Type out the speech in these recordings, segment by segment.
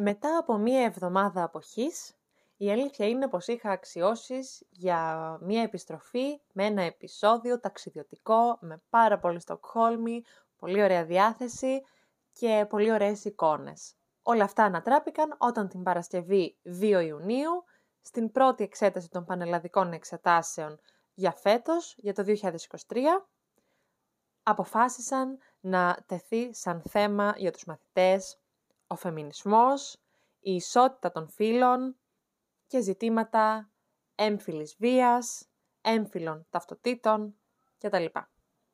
Μετά από μία εβδομάδα αποχής, η αλήθεια είναι πως είχα αξιώσεις για μία επιστροφή με ένα επεισόδιο ταξιδιωτικό, με πάρα πολύ Στοκχόλμη, πολύ ωραία διάθεση και πολύ ωραίες εικόνες. Όλα αυτά ανατράπηκαν όταν την Παρασκευή 2 Ιουνίου, στην πρώτη εξέταση των πανελλαδικών εξετάσεων για φέτος, για το 2023, αποφάσισαν να τεθεί σαν θέμα για τους μαθητές ο φεμινισμός, η ισότητα των φύλων και ζητήματα έμφυλης βίας, έμφυλων ταυτοτήτων κτλ.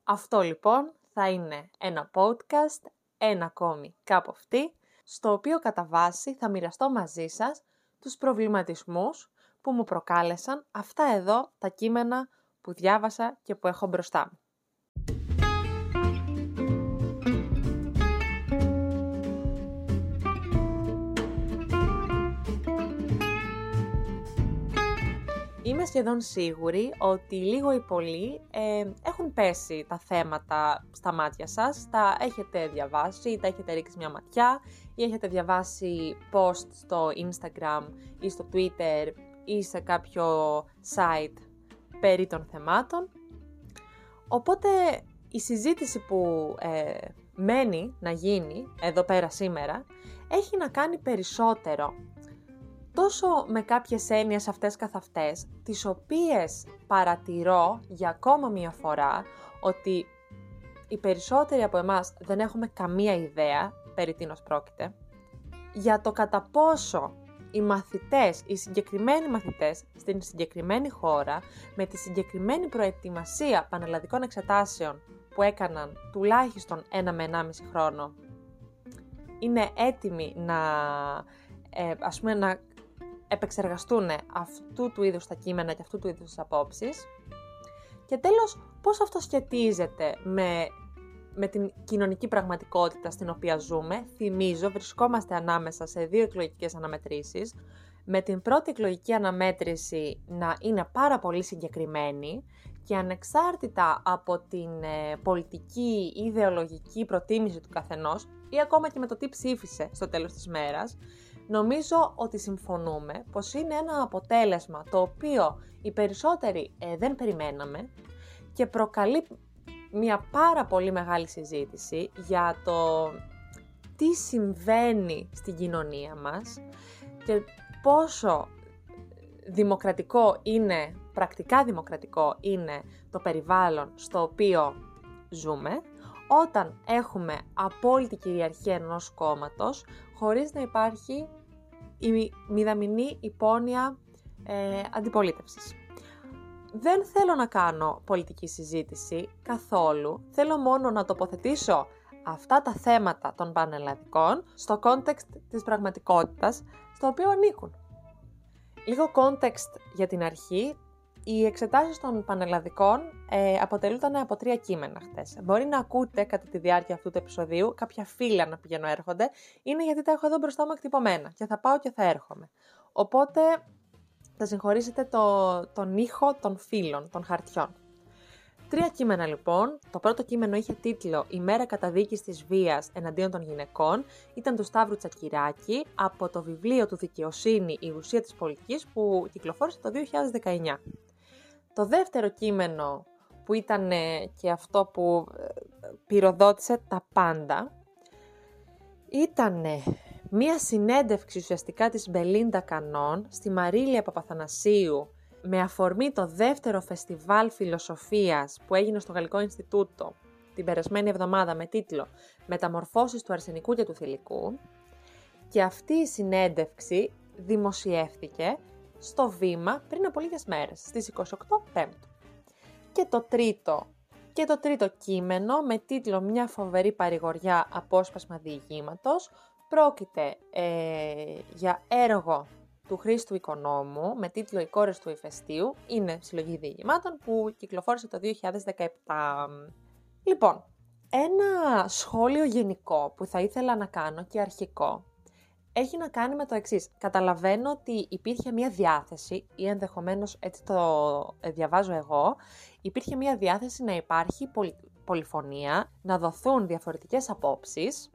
Αυτό λοιπόν θα είναι ένα podcast, ένα ακόμη κάπου αυτή, στο οποίο κατά βάση θα μοιραστώ μαζί σας τους προβληματισμούς που μου προκάλεσαν αυτά εδώ τα κείμενα που διάβασα και που έχω μπροστά μου. Είμαι σχεδόν σίγουρη ότι λίγο ή πολύ ε, έχουν πέσει τα θέματα στα μάτια σας, τα έχετε διαβάσει, τα έχετε ρίξει μια ματιά ή έχετε διαβάσει post στο Instagram ή στο Twitter ή σε κάποιο site περί των θεμάτων. Οπότε η συζήτηση που ε, μένει να γίνει εδώ πέρα σήμερα έχει να κάνει περισσότερο τόσο με κάποιες έννοιες αυτές καθ' αυτές, τις οποίες παρατηρώ για ακόμα μία φορά ότι οι περισσότεροι από εμάς δεν έχουμε καμία ιδέα περί τίνος πρόκειται, για το κατά πόσο οι μαθητές, οι συγκεκριμένοι μαθητές στην συγκεκριμένη χώρα, με τη συγκεκριμένη προετοιμασία πανελλαδικών εξετάσεων που έκαναν τουλάχιστον ένα με ενάμιση χρόνο, είναι έτοιμοι να, ε, ας πούμε, να επεξεργαστούν αυτού του είδους τα κείμενα και αυτού του είδους τις απόψεις. Και τέλος, πώς αυτό σχετίζεται με, με την κοινωνική πραγματικότητα στην οποία ζούμε. Θυμίζω, βρισκόμαστε ανάμεσα σε δύο εκλογικές αναμετρήσεις, με την πρώτη εκλογική αναμέτρηση να είναι πάρα πολύ συγκεκριμένη και ανεξάρτητα από την ε, πολιτική ή ιδεολογική προτίμηση του καθενός ή ακόμα και με το τι ψήφισε στο τέλος της μέρας, νομίζω ότι συμφωνούμε πως είναι ένα αποτέλεσμα το οποίο οι περισσότεροι ε, δεν περιμέναμε και προκαλεί μια πάρα πολύ μεγάλη συζήτηση για το τι συμβαίνει στην κοινωνία μας και πόσο δημοκρατικό είναι, πρακτικά δημοκρατικό είναι το περιβάλλον στο οποίο ζούμε, όταν έχουμε απόλυτη κυριαρχία ενός κόμματος, χωρίς να υπάρχει η μηδαμινή υπόνοια ε, αντιπολίτευσης. Δεν θέλω να κάνω πολιτική συζήτηση καθόλου, θέλω μόνο να τοποθετήσω αυτά τα θέματα των πανελλαδικών στο context της πραγματικότητας στο οποίο ανήκουν. Λίγο context για την αρχή, οι εξετάσεις των πανελλαδικών ε, αποτελούνταν από τρία κείμενα χτες. Μπορεί να ακούτε κατά τη διάρκεια αυτού του επεισοδίου κάποια φύλλα να πηγαίνω έρχονται, είναι γιατί τα έχω εδώ μπροστά μου εκτυπωμένα και θα πάω και θα έρχομαι. Οπότε θα συγχωρήσετε το, τον ήχο των φύλων, των χαρτιών. Τρία κείμενα λοιπόν. Το πρώτο κείμενο είχε τίτλο «Η μέρα καταδίκης της βίας εναντίον των γυναικών». Ήταν του Σταύρου Τσακυράκη από το βιβλίο του «Δικαιοσύνη, η ουσία της πολιτικής» που κυκλοφόρησε το 2019. Το δεύτερο κείμενο που ήταν και αυτό που ε, πυροδότησε τα πάντα ήταν μία συνέντευξη ουσιαστικά της Μπελίντα Κανόν στη Μαρίλια Παπαθανασίου με αφορμή το δεύτερο φεστιβάλ φιλοσοφίας που έγινε στο Γαλλικό Ινστιτούτο την περασμένη εβδομάδα με τίτλο «Μεταμορφώσεις του αρσενικού και του θηλυκού» και αυτή η συνέντευξη δημοσιεύθηκε στο βήμα πριν από λίγες μέρες, στις 28 Πέμπτου. Και το τρίτο, και το τρίτο κείμενο με τίτλο «Μια φοβερή παρηγοριά απόσπασμα διηγήματος» πρόκειται ε, για έργο του Χρήστου Οικονόμου με τίτλο «Οι κόρες του ηφαιστείου». Είναι συλλογή διηγημάτων που κυκλοφόρησε το 2017. Λοιπόν, ένα σχόλιο γενικό που θα ήθελα να κάνω και αρχικό έχει να κάνει με το εξής. Καταλαβαίνω ότι υπήρχε μια διάθεση, ή ενδεχομένως έτσι το ε, διαβάζω εγώ, υπήρχε μια διάθεση να υπάρχει πολυφωνία, να δοθούν διαφορετικές απόψεις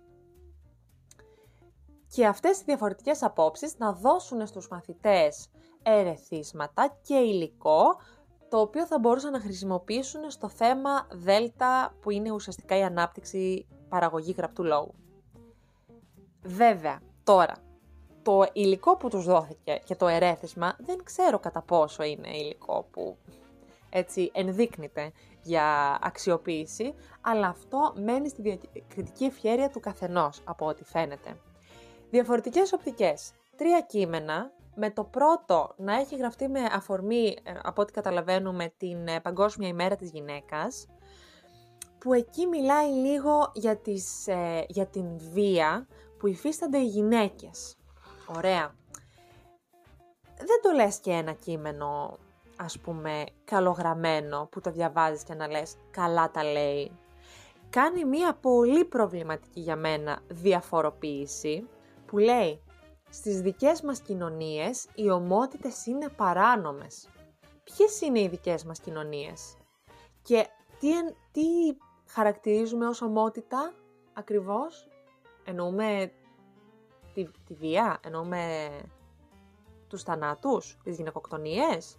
και αυτές οι διαφορετικές απόψεις να δώσουν στους μαθητές ερεθίσματα και υλικό το οποίο θα μπορούσαν να χρησιμοποιήσουν στο θέμα Δέλτα που είναι ουσιαστικά η ανάπτυξη παραγωγή γραπτού λόγου. Βέβαια, τώρα, το υλικό που τους δόθηκε και το ερέθισμα δεν ξέρω κατά πόσο είναι υλικό που έτσι ενδείκνυται για αξιοποίηση, αλλά αυτό μένει στη διακριτική ευχέρεια του καθενός από ό,τι φαίνεται. Διαφορετικές οπτικές. Τρία κείμενα, με το πρώτο να έχει γραφτεί με αφορμή, ε, από ό,τι καταλαβαίνουμε, την ε, Παγκόσμια ημέρα της γυναίκας, που εκεί μιλάει λίγο για, τις, ε, για την βία που υφίστανται οι γυναίκες. Ωραία. Δεν το λες και ένα κείμενο, ας πούμε, καλογραμμένο που το διαβάζεις και να λες καλά τα λέει. Κάνει μία πολύ προβληματική για μένα διαφοροποίηση που λέει στις δικές μας κοινωνίες οι ομότητες είναι παράνομες. Ποιες είναι οι δικές μας κοινωνίες; Και τι, τι χαρακτηρίζουμε ως ομότητα ακριβώς; Εννοούμε τη, τη βία, εννοούμε τους θανάτους, τις γυναικοκτονίες.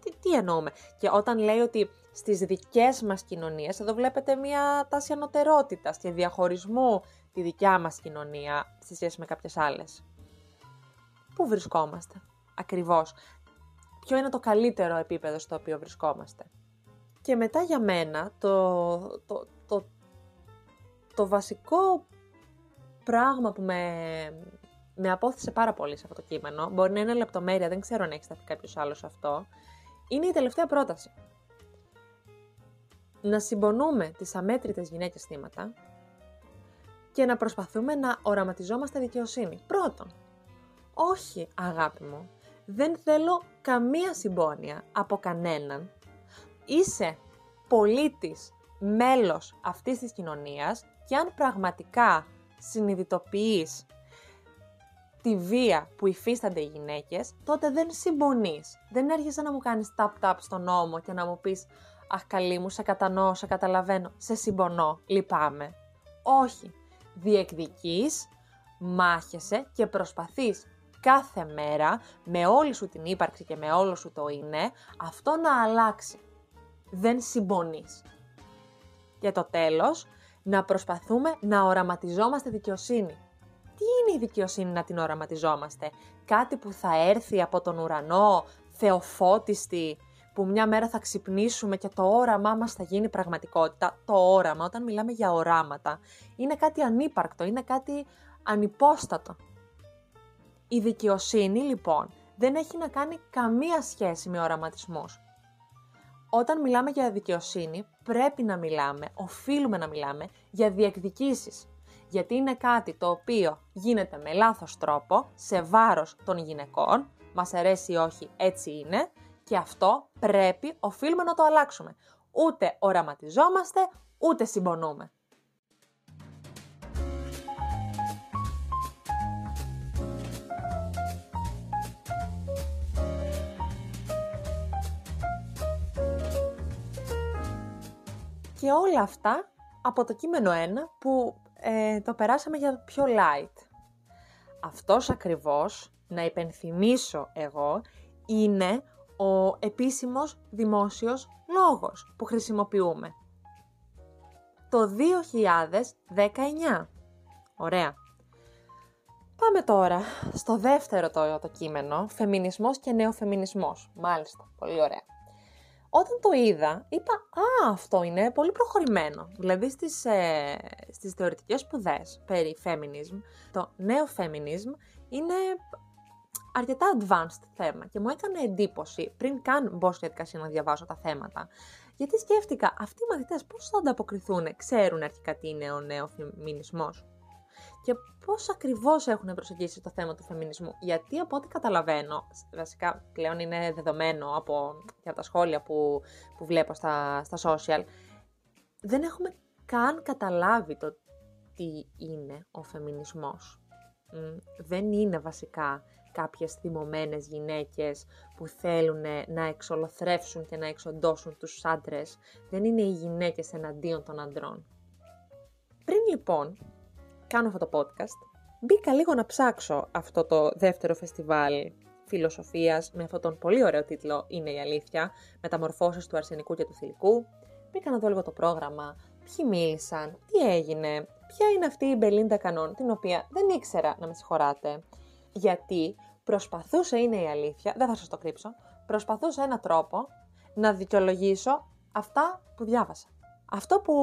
Τι, τι εννοούμε; Και όταν λέει ότι στις δικές μας κοινωνίες, εδώ βλέπετε μια τάση ανωτερότητας και διαχωρισμού τη δικιά μας κοινωνία στη σχέση με κάποιες άλλες. Πού βρισκόμαστε, ακριβώς; Ποιο είναι το καλύτερο επίπεδο στο οποίο βρισκόμαστε; Και μετά για μένα, το, το, το, το βασικό πράγμα που με, με απόθεσε πάρα πολύ σε αυτό το κείμενο, μπορεί να είναι λεπτομέρεια, δεν ξέρω αν έχει σταθεί κάποιος άλλος αυτό, είναι η τελευταία πρόταση. Να συμπονούμε τις αμέτρητες γυναίκες θύματα και να προσπαθούμε να οραματιζόμαστε δικαιοσύνη. Πρώτον, όχι αγάπη μου, δεν θέλω καμία συμπόνια από κανέναν. Είσαι πολίτης, μέλος αυτής της κοινωνίας και αν πραγματικά συνειδητοποιείς τη βία που υφίστανται οι γυναίκες, τότε δεν συμπονείς. Δεν έρχεσαι να μου κάνεις tap-tap στον νόμο και να μου πεις «Αχ καλή μου, σε κατανοώ, σε καταλαβαίνω, σε συμπονώ, λυπάμαι». Όχι. Διεκδικείς, μάχεσαι και προσπαθείς κάθε μέρα, με όλη σου την ύπαρξη και με όλο σου το είναι, αυτό να αλλάξει. Δεν συμπονείς. Και το τέλος, να προσπαθούμε να οραματιζόμαστε δικαιοσύνη. Τι είναι η δικαιοσύνη να την οραματιζόμαστε; Κάτι που θα έρθει από τον ουρανό, θεοφώτιστη, που μια μέρα θα ξυπνήσουμε και το όραμά μας θα γίνει πραγματικότητα. Το όραμα, όταν μιλάμε για οράματα, είναι κάτι ανύπαρκτο, είναι κάτι ανυπόστατο. Η δικαιοσύνη, λοιπόν, δεν έχει να κάνει καμία σχέση με οραματισμούς. Όταν μιλάμε για δικαιοσύνη, πρέπει να μιλάμε, οφείλουμε να μιλάμε για διεκδικήσεις. Γιατί είναι κάτι το οποίο γίνεται με λάθος τρόπο, σε βάρος των γυναικών, μας αρέσει ή όχι, έτσι είναι, και αυτό πρέπει, οφείλουμε να το αλλάξουμε. Ούτε οραματιζόμαστε, ούτε συμπονούμε. Και όλα αυτά από το κείμενο 1 που ε, το περάσαμε για πιο light. Αυτός ακριβώς, να υπενθυμίσω εγώ, είναι ο επίσημος δημόσιος λόγος που χρησιμοποιούμε. Το 2019. Ωραία. Πάμε τώρα στο δεύτερο το, το κείμενο, φεμινισμός και νεοφεμινισμός. Μάλιστα, πολύ ωραία. Όταν το είδα, είπα «Α, αυτό είναι πολύ προχωρημένο». Δηλαδή στις, ε, στις θεωρητικές σπουδές περί feminism, το νέο feminism είναι αρκετά advanced θέμα και μου έκανε εντύπωση πριν καν μπω στη διαδικασία να διαβάσω τα θέματα. Γιατί σκέφτηκα, αυτοί οι μαθητές πώς θα ανταποκριθούν, ξέρουν αρχικά τι είναι ο νέο φεμινισμός και πώς ακριβώς έχουν προσεγγίσει το θέμα του φεμινισμού. Γιατί από ό,τι καταλαβαίνω, βασικά πλέον είναι δεδομένο από, από τα σχόλια που, που βλέπω στα, στα social, δεν έχουμε καν καταλάβει το τι είναι ο φεμινισμός. Δεν είναι βασικά κάποιες θυμωμένες γυναίκες που θέλουν να εξολοθρεύσουν και να εξοντώσουν τους άντρες. Δεν είναι οι γυναίκες εναντίον των αντρών. Πριν λοιπόν κάνω αυτό το podcast, μπήκα λίγο να ψάξω αυτό το δεύτερο φεστιβάλ φιλοσοφίας με αυτόν τον πολύ ωραίο τίτλο «Είναι η αλήθεια», μεταμορφώσεις του αρσενικού και του θηλυκού. Μπήκα να δω λίγο το πρόγραμμα, ποιοι μίλησαν, τι έγινε, ποια είναι αυτή η Μπελίντα Κανόν, την οποία δεν ήξερα να με συγχωράτε. Γιατί προσπαθούσε, είναι η αλήθεια, δεν θα σας το κρύψω, προσπαθούσα ένα τρόπο να δικαιολογήσω αυτά που διάβασα. Αυτό που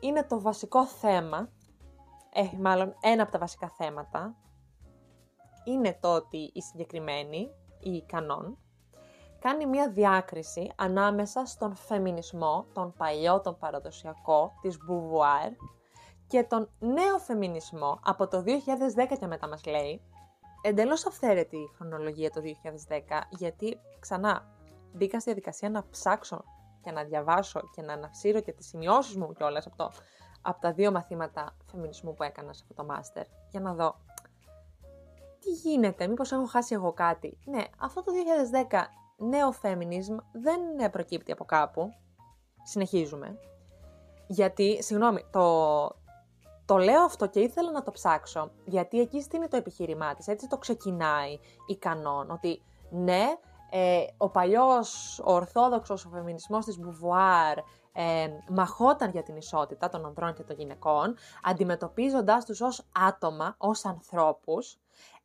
είναι το βασικό θέμα, ε, μάλλον ένα από τα βασικά θέματα, είναι το ότι η συγκεκριμένη, η Κανόν, κάνει μια διάκριση ανάμεσα στον φεμινισμό, τον παλιό, τον παραδοσιακό, της Beauvoir, και τον νέο φεμινισμό από το 2010 και μετά μας λέει, εντελώς αυθαίρετη η χρονολογία το 2010, γιατί ξανά μπήκα στη διαδικασία να ψάξω και να διαβάσω και να αναψύρω και τις σημειώσεις μου κιόλας από, το, από τα δύο μαθήματα φεμινισμού που έκανα σε αυτό το μάστερ, για να δω τι γίνεται, μήπως έχω χάσει εγώ κάτι. Ναι, αυτό το 2010 νέο feminism δεν προκύπτει από κάπου. Συνεχίζουμε. Γιατί, συγγνώμη, το, το λέω αυτό και ήθελα να το ψάξω, γιατί εκεί στείνει το επιχείρημά της, έτσι το ξεκινάει η κανόν, ότι ναι, ε, ο παλιός, ο ορθόδοξος, ο φεμινισμός της Μπουβουάρ ε, μαχόταν για την ισότητα των ανδρών και των γυναικών, αντιμετωπίζοντάς τους ως άτομα, ως ανθρώπους,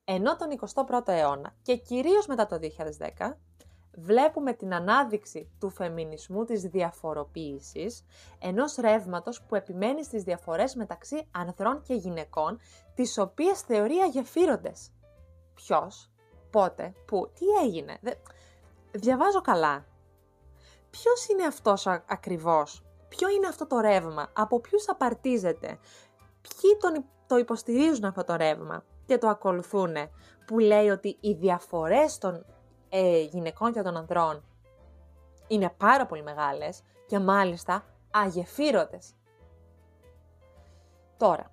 ενώ τον 21ο αιώνα και κυρίως μετά το 2010, βλέπουμε την ανάδειξη του φεμινισμού της διαφοροποίησης, ενός ρεύματος που επιμένει στις διαφορές μεταξύ ανδρών και γυναικών, τις οποίες θεωρεί αγεφύροντες. Ποιος, πότε, πού, τι έγινε. Διαβάζω καλά. Ποιος είναι αυτός ακριβώς, ποιο είναι αυτό το ρεύμα, από ποιους απαρτίζεται, ποιοι τον, το υποστηρίζουν αυτό το ρεύμα και το ακολουθούν, που λέει ότι οι διαφορές των ε, γυναικών και των ανδρών είναι πάρα πολύ μεγάλες και μάλιστα αγεφύρωτες. Τώρα,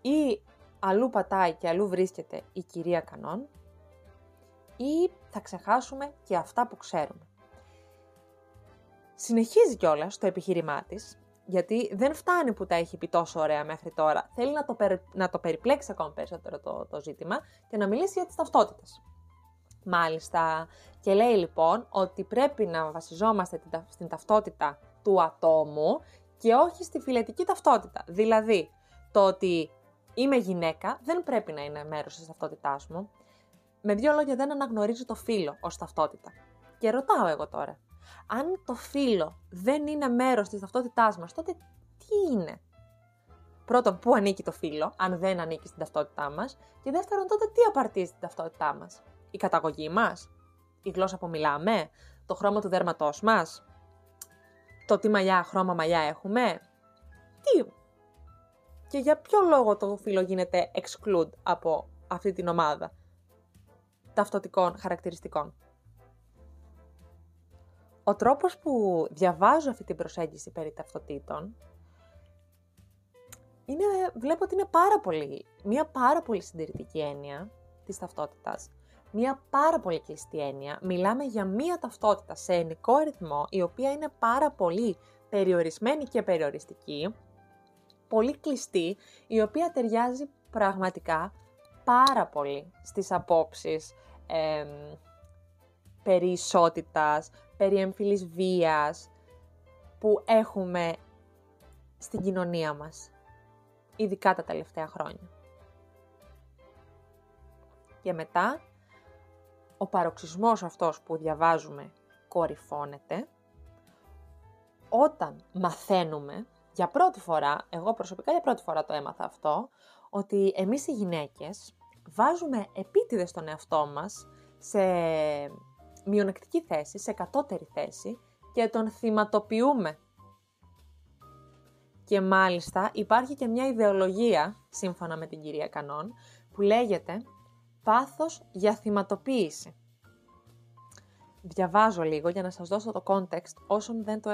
ή αλλού πατάει και αλλού βρίσκεται η κυρία Κανόν ή θα ξεχάσουμε και αυτά που ξέρουμε. Συνεχίζει κιόλας το επιχείρημά της, γιατί δεν φτάνει που τα έχει πει τόσο ωραία μέχρι τώρα. Θέλει να το, να το περιπλέξει ακόμα περισσότερο το, το ζήτημα και να μιλήσει για τις ταυτότητες. Μάλιστα. Και λέει λοιπόν ότι πρέπει να βασιζόμαστε στην ταυτότητα του ατόμου και όχι στη φιλετική ταυτότητα. Δηλαδή, το ότι είμαι γυναίκα δεν πρέπει να είναι μέρος της ταυτότητάς μου. Με δύο λόγια δεν αναγνωρίζει το φύλλο ως ταυτότητα. Και ρωτάω εγώ τώρα, αν το φύλλο δεν είναι μέρος της ταυτότητάς μας, τότε τι είναι; Πρώτον, πού ανήκει το φύλλο, αν δεν ανήκει στην ταυτότητά μας; Και δεύτερον, τότε τι απαρτίζει την ταυτότητά μας; Η καταγωγή μας, η γλώσσα που μιλάμε, το χρώμα του δέρματός μας, το τι μαλλιά, χρώμα μαλλιά έχουμε, τι; Και για ποιο λόγο το φύλλο γίνεται exclude από αυτή την ομάδα ταυτοτικών χαρακτηριστικών; Ο τρόπος που διαβάζω αυτή την προσέγγιση περί ταυτοτήτων είναι, βλέπω ότι είναι πάρα πολύ, μια πάρα πολύ συντηρητική έννοια της ταυτότητας μια πάρα πολύ κλειστή έννοια. Μιλάμε για μια ταυτότητα σε ενικό αριθμό, η οποία είναι πάρα πολύ περιορισμένη και περιοριστική, πολύ κλειστή, η οποία ταιριάζει πραγματικά πάρα πολύ στις απόψεις ε, περί ισότητας, περί εμφυλής βίας που έχουμε στην κοινωνία μας, ειδικά τα τελευταία χρόνια. Και μετά ο παροξισμός αυτός που διαβάζουμε κορυφώνεται όταν μαθαίνουμε για πρώτη φορά, εγώ προσωπικά για πρώτη φορά το έμαθα αυτό, ότι εμείς οι γυναίκες βάζουμε επίτηδες τον εαυτό μας σε μειονεκτική θέση, σε κατώτερη θέση και τον θυματοποιούμε. Και μάλιστα υπάρχει και μια ιδεολογία, σύμφωνα με την κυρία Κανόν, που λέγεται πάθος για θυματοποίηση. Διαβάζω λίγο για να σας δώσω το context όσων δεν, το,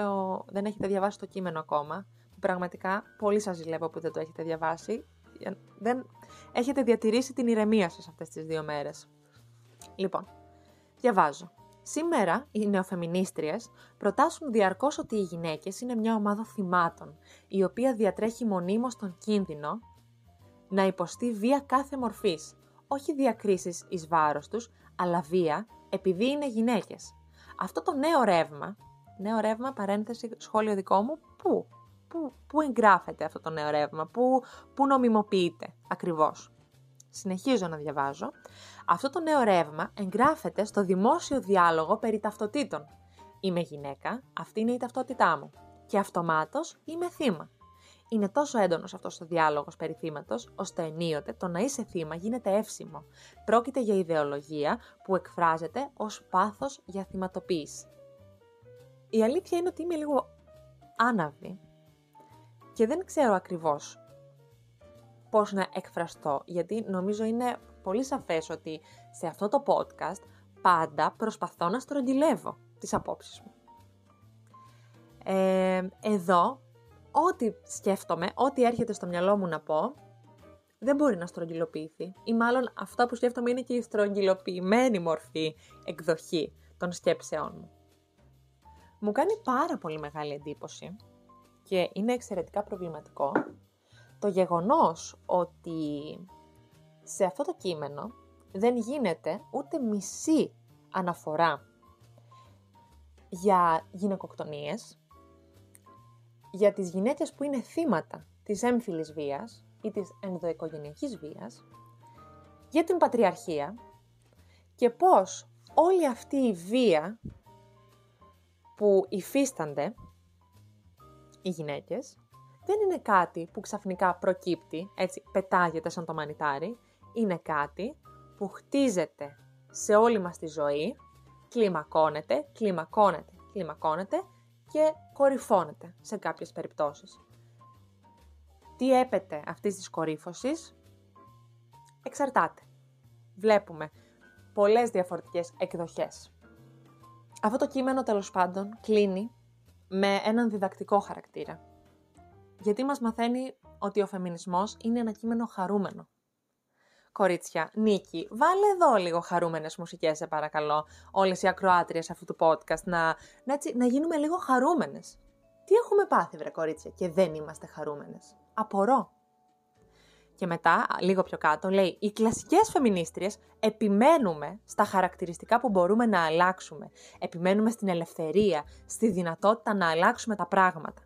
δεν έχετε διαβάσει το κείμενο ακόμα, που πραγματικά πολύ σας ζηλεύω που δεν το έχετε διαβάσει, δεν έχετε διατηρήσει την ηρεμία σας αυτές τις δύο μέρες. Λοιπόν, διαβάζω. Σήμερα οι νεοφεμινίστριες προτάσουν διαρκώς ότι οι γυναίκες είναι μια ομάδα θυμάτων, η οποία διατρέχει μονίμως τον κίνδυνο να υποστεί βία κάθε μορφής. Όχι διακρίσεις εις βάρος τους, αλλά βία επειδή είναι γυναίκες. Αυτό το νέο ρεύμα, νέο ρεύμα παρένθεση σχόλιο δικό μου, πού, πού, πού εγγράφεται αυτό το νέο ρεύμα, πού, πού νομιμοποιείται ακριβώς; Συνεχίζω να διαβάζω. Αυτό το νέο ρεύμα εγγράφεται στο δημόσιο διάλογο περί ταυτοτήτων. Είμαι γυναίκα, αυτή είναι η ταυτότητά μου. Και αυτομάτως είμαι θύμα. Είναι τόσο έντονος αυτός ο διάλογος περί θύματος, ώστε ενίοτε το να είσαι θύμα γίνεται εύσημο. Πρόκειται για ιδεολογία που εκφράζεται ως πάθος για θυματοποίηση. Η αλήθεια είναι ότι είμαι λίγο άναβη και δεν ξέρω ακριβώς πώς να εκφραστώ, γιατί νομίζω είναι πολύ σαφές ότι σε αυτό το podcast πάντα προσπαθώ να στρογγυλεύω τις απόψεις μου. Ε, εδώ, ό,τι σκέφτομαι, ό,τι έρχεται στο μυαλό μου να πω, δεν μπορεί να στρογγυλοποιηθεί. Ή μάλλον αυτά που σκέφτομαι είναι και η στρογγυλοποιημένη μορφή εκδοχή των σκέψεών μου. Μου κάνει πάρα πολύ μεγάλη εντύπωση και είναι εξαιρετικά προβληματικό το γεγονός ότι σε αυτό το κείμενο δεν γίνεται ούτε μισή αναφορά για γυναικοκτονίες, για τις γυναίκες που είναι θύματα της έμφυλης βίας ή της ενδοοικογενειακής βίας, για την πατριαρχία και πώς όλη αυτή η βία που υφίστανται οι γυναίκες δεν είναι κάτι που ξαφνικά προκύπτει, έτσι πετάγεται σαν το μανιτάρι, είναι κάτι που χτίζεται σε όλη μας τη ζωή, κλιμακώνεται, κλιμακώνεται, κλιμακώνεται και κορυφώνεται σε κάποιες περιπτώσεις. Τι έπεται αυτής της κορύφωσης; Εξαρτάται. Βλέπουμε πολλές διαφορετικές εκδοχές. Αυτό το κείμενο τέλος πάντων κλείνει με έναν διδακτικό χαρακτήρα γιατί μας μαθαίνει ότι ο φεμινισμός είναι ένα κείμενο χαρούμενο. Κορίτσια, Νίκη, βάλε εδώ λίγο χαρούμενες μουσικές, σε παρακαλώ, όλες οι ακροάτριες αυτού του podcast, να, να, έτσι, να γίνουμε λίγο χαρούμενες. Τι έχουμε πάθει, βρε κορίτσια, και δεν είμαστε χαρούμενες. Απορώ. Και μετά, λίγο πιο κάτω, λέει «Οι κλασικές φεμινίστριες επιμένουμε στα χαρακτηριστικά που μπορούμε να αλλάξουμε. Επιμένουμε στην ελευθερία, στη δυνατότητα να αλλάξουμε τα πράγματα.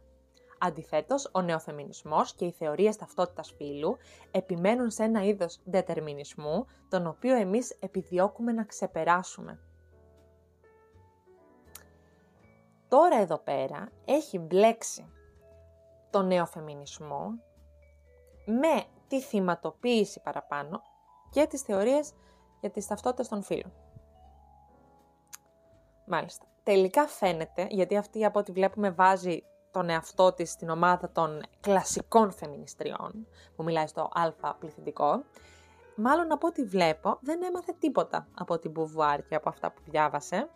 Αντιθέτως, ο νεοφεμινισμός και οι θεωρίες ταυτότητας φύλου επιμένουν σε ένα είδος δετερμινισμού, τον οποίο εμείς επιδιώκουμε να ξεπεράσουμε. Τώρα εδώ πέρα έχει μπλέξει το νεοφεμινισμό με τη θυματοποίηση παραπάνω και τις θεωρίες για τις ταυτότητες των φύλων. Μάλιστα. Τελικά φαίνεται, γιατί αυτή από ό,τι βλέπουμε βάζει τον εαυτό της στην ομάδα των κλασικών φεμινιστριών, που μιλάει στο α πληθυντικό, μάλλον από ό,τι βλέπω δεν έμαθε τίποτα από την Μπουβουάρ και από αυτά που διάβασε,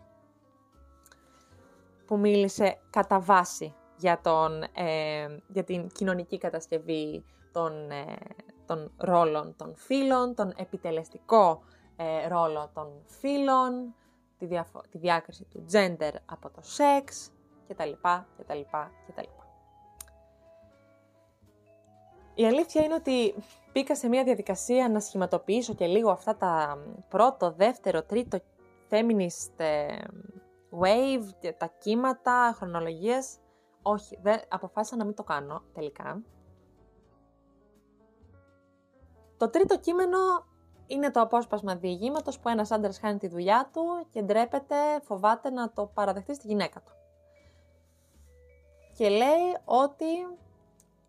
που μίλησε κατά βάση για, τον, ε, για την κοινωνική κατασκευή των, ε, των ρόλων των φίλων, τον επιτελεστικό ε, ρόλο των φίλων, τη, τη διάκριση του gender από το σεξ, κτλ. κτλ, κτλ. Η αλήθεια είναι ότι μπήκα σε μια διαδικασία να σχηματοποιήσω και λίγο αυτά τα πρώτο, δεύτερο, τρίτο feminist ε, wave, τα κύματα, χρονολογίες. Όχι, δεν, αποφάσισα να μην το κάνω τελικά. Το τρίτο κείμενο είναι το απόσπασμα διηγήματος που ένας άντρας χάνει τη δουλειά του και ντρέπεται, φοβάται να το παραδεχτεί στη γυναίκα του και λέει ότι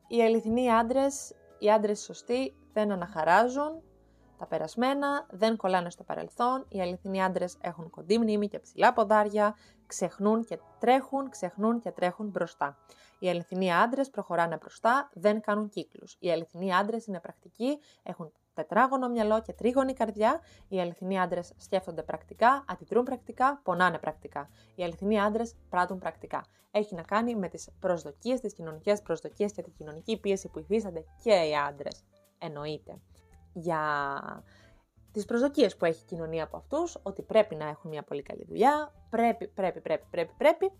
οι αληθινοί άντρες, οι άντρες σωστοί δεν αναχαράζουν τα περασμένα, δεν κολλάνε στο παρελθόν, οι αληθινοί άντρες έχουν κοντή μνήμη και ψηλά ποδάρια, ξεχνούν και τρέχουν, ξεχνούν και τρέχουν μπροστά. Οι αληθινοί άντρες προχωράνε μπροστά, δεν κάνουν κύκλους. Οι αληθινοί άντρες είναι πρακτικοί, έχουν τετράγωνο μυαλό και τρίγωνη καρδιά. Οι αληθινοί άντρες σκέφτονται πρακτικά, αντιδρούν πρακτικά, πονάνε πρακτικά. Οι αληθινοί άντρες πράττουν πρακτικά. Έχει να κάνει με τις προσδοκίες, τις κοινωνικές προσδοκίες και την κοινωνική πίεση που υφίστανται και οι άντρες. Εννοείται. Για τις προσδοκίες που έχει η κοινωνία από αυτούς, ότι πρέπει να έχουν μια πολύ καλή δουλειά, πρέπει, πρέπει, πρέπει, πρέπει, πρέπει.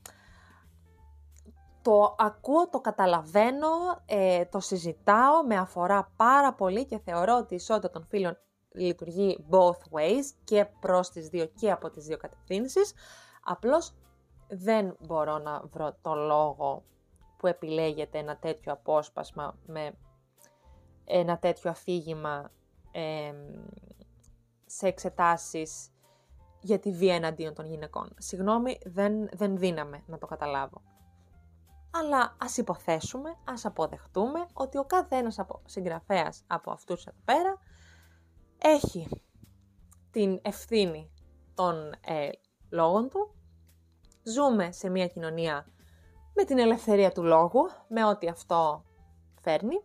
Το ακούω, το καταλαβαίνω, ε, το συζητάω, με αφορά πάρα πολύ και θεωρώ ότι η ισότητα των φίλων λειτουργεί both ways και προς τις δύο και από τις δύο κατευθύνσεις. Απλώς δεν μπορώ να βρω το λόγο που επιλέγεται ένα τέτοιο απόσπασμα με ένα τέτοιο αφήγημα σε εξετάσεις για τη βία εναντίον των γυναικών. Συγγνώμη, δεν, δεν δύναμε να το καταλάβω. Αλλά ας υποθέσουμε, ας αποδεχτούμε ότι ο κάθε ένας από, συγγραφέας από αυτούς εδώ πέρα έχει την ευθύνη των ε, λόγων του. Ζούμε σε μια κοινωνία με την ελευθερία του λόγου, με ό,τι αυτό φέρνει.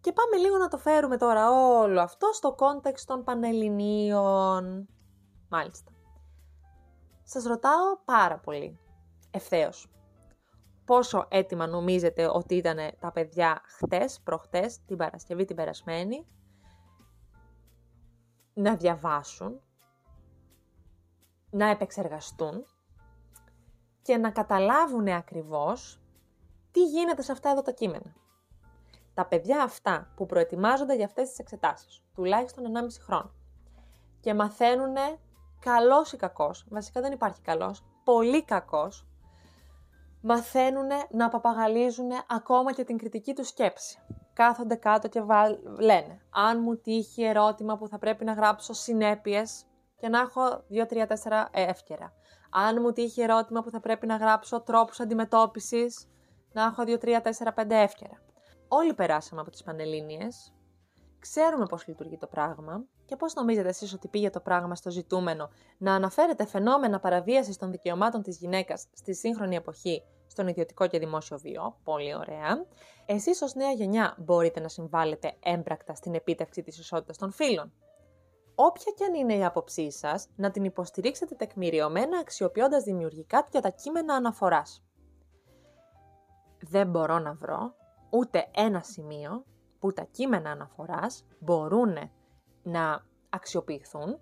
Και πάμε λίγο να το φέρουμε τώρα όλο αυτό στο context των Πανελληνίων. Μάλιστα. Σας ρωτάω πάρα πολύ, ευθέως, πόσο έτοιμα νομίζετε ότι ήταν τα παιδιά χτες, προχτές, την Παρασκευή, την περασμένη, να διαβάσουν, να επεξεργαστούν και να καταλάβουν ακριβώς τι γίνεται σε αυτά εδώ τα κείμενα. Τα παιδιά αυτά που προετοιμάζονται για αυτές τις εξετάσεις, τουλάχιστον 1,5 χρόνο, και μαθαίνουν καλός ή κακός, βασικά δεν υπάρχει καλός, πολύ κακός, μαθαίνουν να παπαγαλίζουν ακόμα και την κριτική του σκέψη. Κάθονται κάτω και λένε, αν μου τύχει ερώτημα που θα πρέπει να γράψω συνέπειες και να έχω 2, 3, 4 εύκαιρα. Αν μου τύχει ερώτημα που θα πρέπει να γράψω τρόπους αντιμετώπισης, να έχω 2, 3, 4, 5 εύκαιρα. Όλοι περάσαμε από τις Πανελλήνιες, ξέρουμε πώς λειτουργεί το πράγμα και πώς νομίζετε εσείς ότι πήγε το πράγμα στο ζητούμενο να αναφέρετε φαινόμενα παραβίασης των δικαιωμάτων της γυναίκας στη σύγχρονη εποχή στον ιδιωτικό και δημόσιο βίο. Πολύ ωραία. Εσείς ως νέα γενιά μπορείτε να συμβάλλετε έμπρακτα στην επίτευξη της ισότητας των φύλων. Όποια και αν είναι η άποψή σας, να την υποστηρίξετε τεκμηριωμένα αξιοποιώντας δημιουργικά και τα κείμενα αναφοράς. Δεν μπορώ να βρω ούτε ένα σημείο που τα κείμενα αναφοράς μπορούν να αξιοποιηθούν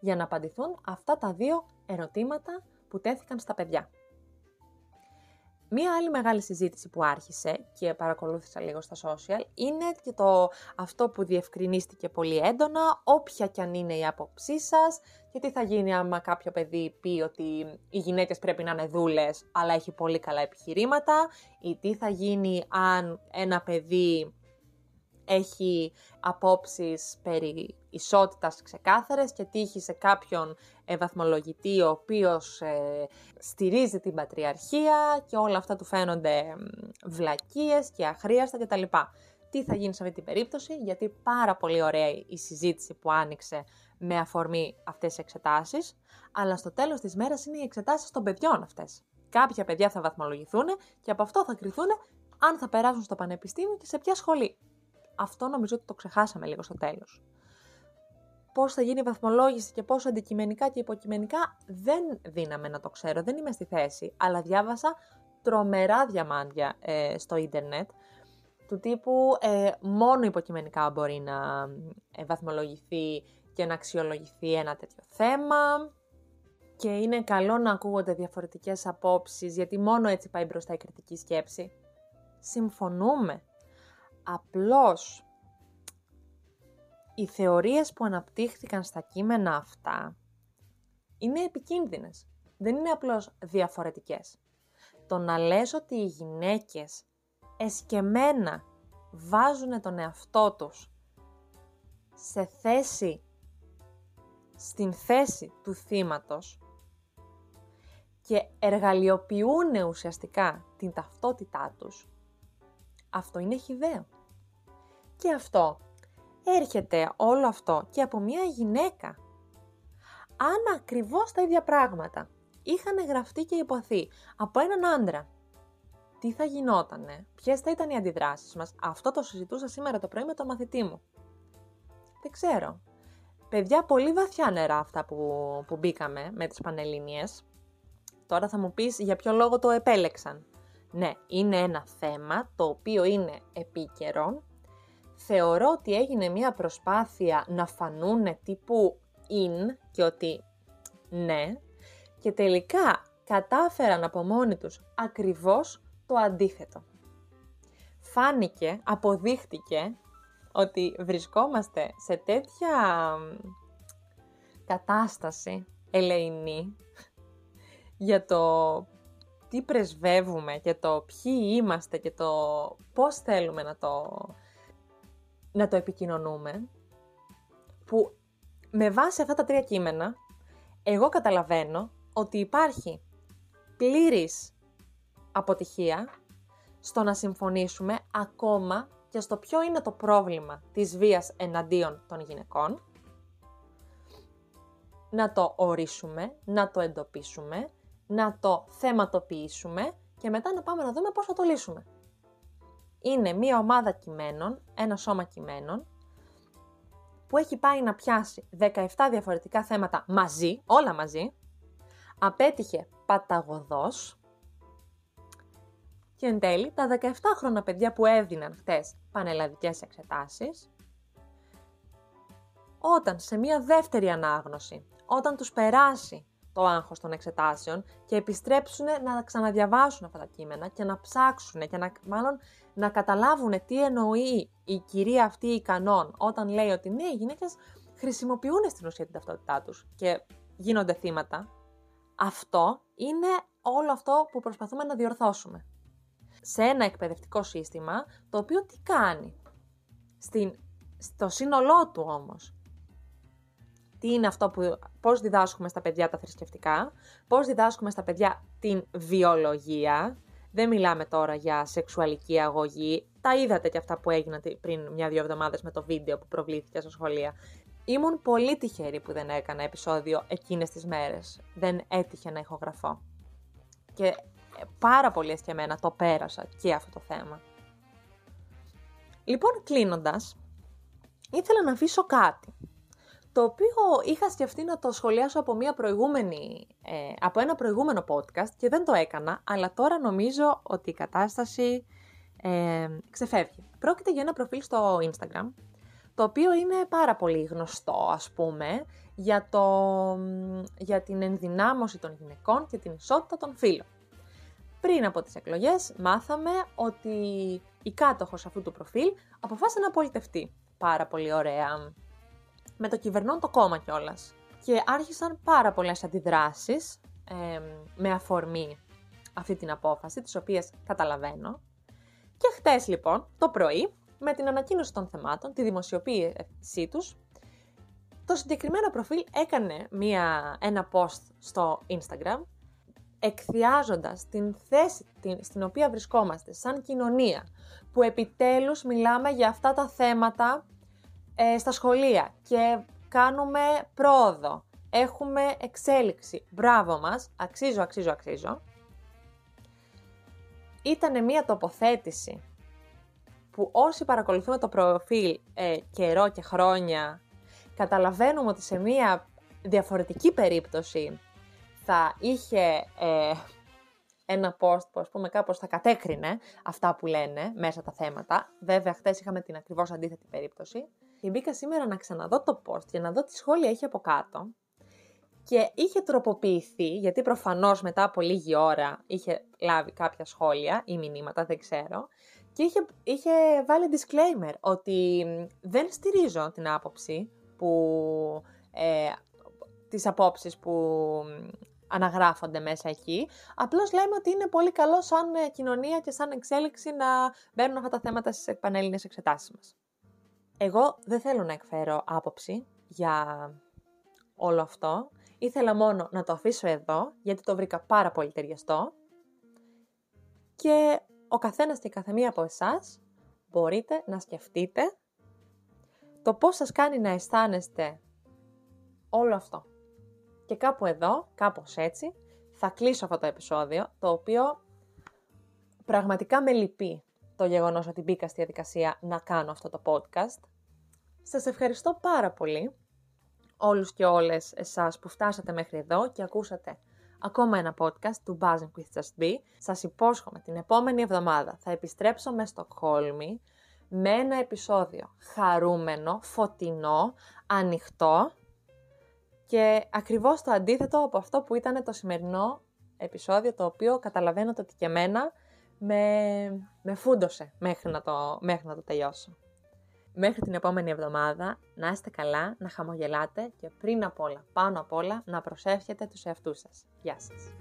για να απαντηθούν αυτά τα δύο ερωτήματα που τέθηκαν στα παιδιά. Μία άλλη μεγάλη συζήτηση που άρχισε και παρακολούθησα λίγο στα social είναι και το αυτό που διευκρινίστηκε πολύ έντονα, όποια κι αν είναι η άποψή σας και τι θα γίνει άμα κάποιο παιδί πει ότι οι γυναίκες πρέπει να είναι δούλες αλλά έχει πολύ καλά επιχειρήματα ή τι θα γίνει αν ένα παιδί έχει απόψεις περί ισότητας ξεκάθαρες και τύχει σε κάποιον βαθμολογητή ο οποίος ε, στηρίζει την πατριαρχία και όλα αυτά του φαίνονται βλακίες και αχρίαστα κτλ. Τι θα γίνει σε αυτή την περίπτωση, γιατί πάρα πολύ ωραία η συζήτηση που άνοιξε με αφορμή αυτές τις εξετάσεις, αλλά στο τέλος της μέρας είναι οι εξετάσεις των παιδιών αυτές. Κάποια παιδιά θα βαθμολογηθούν και από αυτό θα κρυθούν αν θα περάσουν στο πανεπιστήμιο και σε ποια σχολή. Αυτό νομίζω ότι το ξεχάσαμε λίγο στο τέλος. Πώς θα γίνει η βαθμολόγηση και πόσο αντικειμενικά και υποκειμενικά δεν δύναμε να το ξέρω, δεν είμαι στη θέση, αλλά διάβασα τρομερά διαμάντια ε, στο ίντερνετ, του τύπου ε, μόνο υποκειμενικά μπορεί να ε, βαθμολογηθεί και να αξιολογηθεί ένα τέτοιο θέμα και είναι καλό να ακούγονται διαφορετικές απόψεις γιατί μόνο έτσι πάει μπροστά η κριτική σκέψη. Συμφωνούμε Απλώς, οι θεωρίες που αναπτύχθηκαν στα κείμενα αυτά είναι επικίνδυνες. Δεν είναι απλώς διαφορετικές. Το να λες ότι οι γυναίκες εσκεμένα βάζουν τον εαυτό τους σε θέση, στην θέση του θύματος και εργαλειοποιούν ουσιαστικά την ταυτότητά τους, αυτό είναι χιδαίο. Και αυτό έρχεται όλο αυτό και από μια γυναίκα. Αν ακριβώς τα ίδια πράγματα είχαν γραφτεί και υποθεί από έναν άντρα, τι θα γινότανε, ποιες θα ήταν οι αντιδράσεις μας, αυτό το συζητούσα σήμερα το πρωί με το μαθητή μου. Δεν ξέρω. Παιδιά, πολύ βαθιά νερά αυτά που, που μπήκαμε με τις Πανελλήνιες. Τώρα θα μου πεις για ποιο λόγο το επέλεξαν. Ναι, είναι ένα θέμα το οποίο είναι επίκαιρο θεωρώ ότι έγινε μια προσπάθεια να φανούν τύπου in και ότι ναι και τελικά κατάφεραν από μόνοι τους ακριβώς το αντίθετο. Φάνηκε, αποδείχτηκε ότι βρισκόμαστε σε τέτοια κατάσταση ελεηνή για το τι πρεσβεύουμε και το ποιοι είμαστε και το πώς θέλουμε να το, να το επικοινωνούμε, που με βάση αυτά τα τρία κείμενα, εγώ καταλαβαίνω ότι υπάρχει πλήρης αποτυχία στο να συμφωνήσουμε ακόμα και στο ποιο είναι το πρόβλημα της βίας εναντίον των γυναικών, να το ορίσουμε, να το εντοπίσουμε, να το θεματοποιήσουμε και μετά να πάμε να δούμε πώς θα το λύσουμε. Είναι μία ομάδα κειμένων, ένα σώμα κειμένων, που έχει πάει να πιάσει 17 διαφορετικά θέματα μαζί, όλα μαζί, απέτυχε παταγωδός. Και εν τέλει τα 17 χρόνια παιδιά που έδιναν χτες πανελλαδικές εξετάσεις, όταν σε μία δεύτερη ανάγνωση, όταν τους περάσει το άγχος των εξετάσεων και επιστρέψουν να ξαναδιαβάσουν αυτά τα κείμενα και να ψάξουν και να, μάλλον να καταλάβουν τι εννοεί η κυρία αυτή η κανόν όταν λέει ότι ναι, οι γυναίκες χρησιμοποιούν στην ουσία την ταυτότητά τους και γίνονται θύματα. Αυτό είναι όλο αυτό που προσπαθούμε να διορθώσουμε. Σε ένα εκπαιδευτικό σύστημα, το οποίο τι κάνει; Στην, στο σύνολό του όμως τι είναι αυτό που, πώς διδάσκουμε στα παιδιά τα θρησκευτικά, πώς διδάσκουμε στα παιδιά την βιολογία, δεν μιλάμε τώρα για σεξουαλική αγωγή, τα είδατε και αυτά που έγιναν πριν μια-δύο εβδομάδες με το βίντεο που προβλήθηκε στα σχολεία. Ήμουν πολύ τυχερή που δεν έκανα επεισόδιο εκείνες τις μέρες. Δεν έτυχε να ηχογραφώ. Και ε, πάρα πολύ εσκεμένα το πέρασα και αυτό το θέμα. Λοιπόν, κλείνοντας, ήθελα να αφήσω κάτι το οποίο είχα σκεφτεί να το σχολιάσω από, μια προηγούμενη, ε, από ένα προηγούμενο podcast και δεν το έκανα, αλλά τώρα νομίζω ότι η κατάσταση ε, ξεφεύγει. Πρόκειται για ένα προφίλ στο Instagram, το οποίο είναι πάρα πολύ γνωστό, ας πούμε, για, το, για την ενδυνάμωση των γυναικών και την ισότητα των φύλων. Πριν από τις εκλογές μάθαμε ότι η κάτοχος αυτού του προφίλ αποφάσισε να πολιτευτεί. Πάρα πολύ ωραία με το κυβερνών το κόμμα κιόλας. Και άρχισαν πάρα πολλές αντιδράσεις με αφορμή αυτή την απόφαση, τις οποίες καταλαβαίνω. Και χτες λοιπόν, το πρωί, με την ανακοίνωση των θεμάτων, τη δημοσιοποίησή τους, το συγκεκριμένο προφίλ έκανε μία, ένα post στο Instagram, εκθιάζοντας την θέση την, στην οποία βρισκόμαστε σαν κοινωνία, που επιτέλους μιλάμε για αυτά τα θέματα ε, στα σχολεία και κάνουμε πρόοδο. Έχουμε εξέλιξη. Μπράβο μας. Αξίζω, αξίζω, αξίζω. Ήταν μια τοποθέτηση που όσοι παρακολουθούμε το προφίλ ε, καιρό και χρόνια καταλαβαίνουμε ότι σε μια διαφορετική περίπτωση θα είχε ε, ένα post που ας πούμε κάπως θα κατέκρινε αυτά που λένε μέσα τα θέματα. Βέβαια χθες είχαμε την ακριβώς αντίθετη περίπτωση και μπήκα σήμερα να ξαναδώ το post για να δω τι σχόλια έχει από κάτω και είχε τροποποιηθεί, γιατί προφανώς μετά από λίγη ώρα είχε λάβει κάποια σχόλια ή μηνύματα, δεν ξέρω, και είχε, είχε βάλει disclaimer ότι δεν στηρίζω την άποψη που, ε, τις απόψεις που αναγράφονται μέσα εκεί. Απλώς λέμε ότι είναι πολύ καλό σαν κοινωνία και σαν εξέλιξη να μπαίνουν αυτά τα θέματα στις επανέλληνες εξετάσεις μας. Εγώ δεν θέλω να εκφέρω άποψη για όλο αυτό. Ήθελα μόνο να το αφήσω εδώ, γιατί το βρήκα πάρα πολύ ταιριαστό. Και ο καθένας και η καθεμία από εσάς μπορείτε να σκεφτείτε το πώς σας κάνει να αισθάνεστε όλο αυτό. Και κάπου εδώ, κάπως έτσι, θα κλείσω αυτό το επεισόδιο, το οποίο πραγματικά με λυπεί το γεγονός ότι μπήκα στη διαδικασία να κάνω αυτό το podcast. Σας ευχαριστώ πάρα πολύ όλους και όλες εσάς που φτάσατε μέχρι εδώ και ακούσατε ακόμα ένα podcast του Buzzing with Just Be. Σας υπόσχομαι την επόμενη εβδομάδα θα επιστρέψω μες Στοκχόλμη με ένα επεισόδιο χαρούμενο, φωτεινό, ανοιχτό και ακριβώς το αντίθετο από αυτό που ήταν το σημερινό επεισόδιο το οποίο καταλαβαίνω ότι και εμένα με, με φούντωσε μέχρι να, το, μέχρι να το τελειώσω. Μέχρι την επόμενη εβδομάδα να είστε καλά, να χαμογελάτε και πριν απ' όλα, πάνω απ' όλα, να προσεύχετε τους εαυτούς σας. Γεια σας!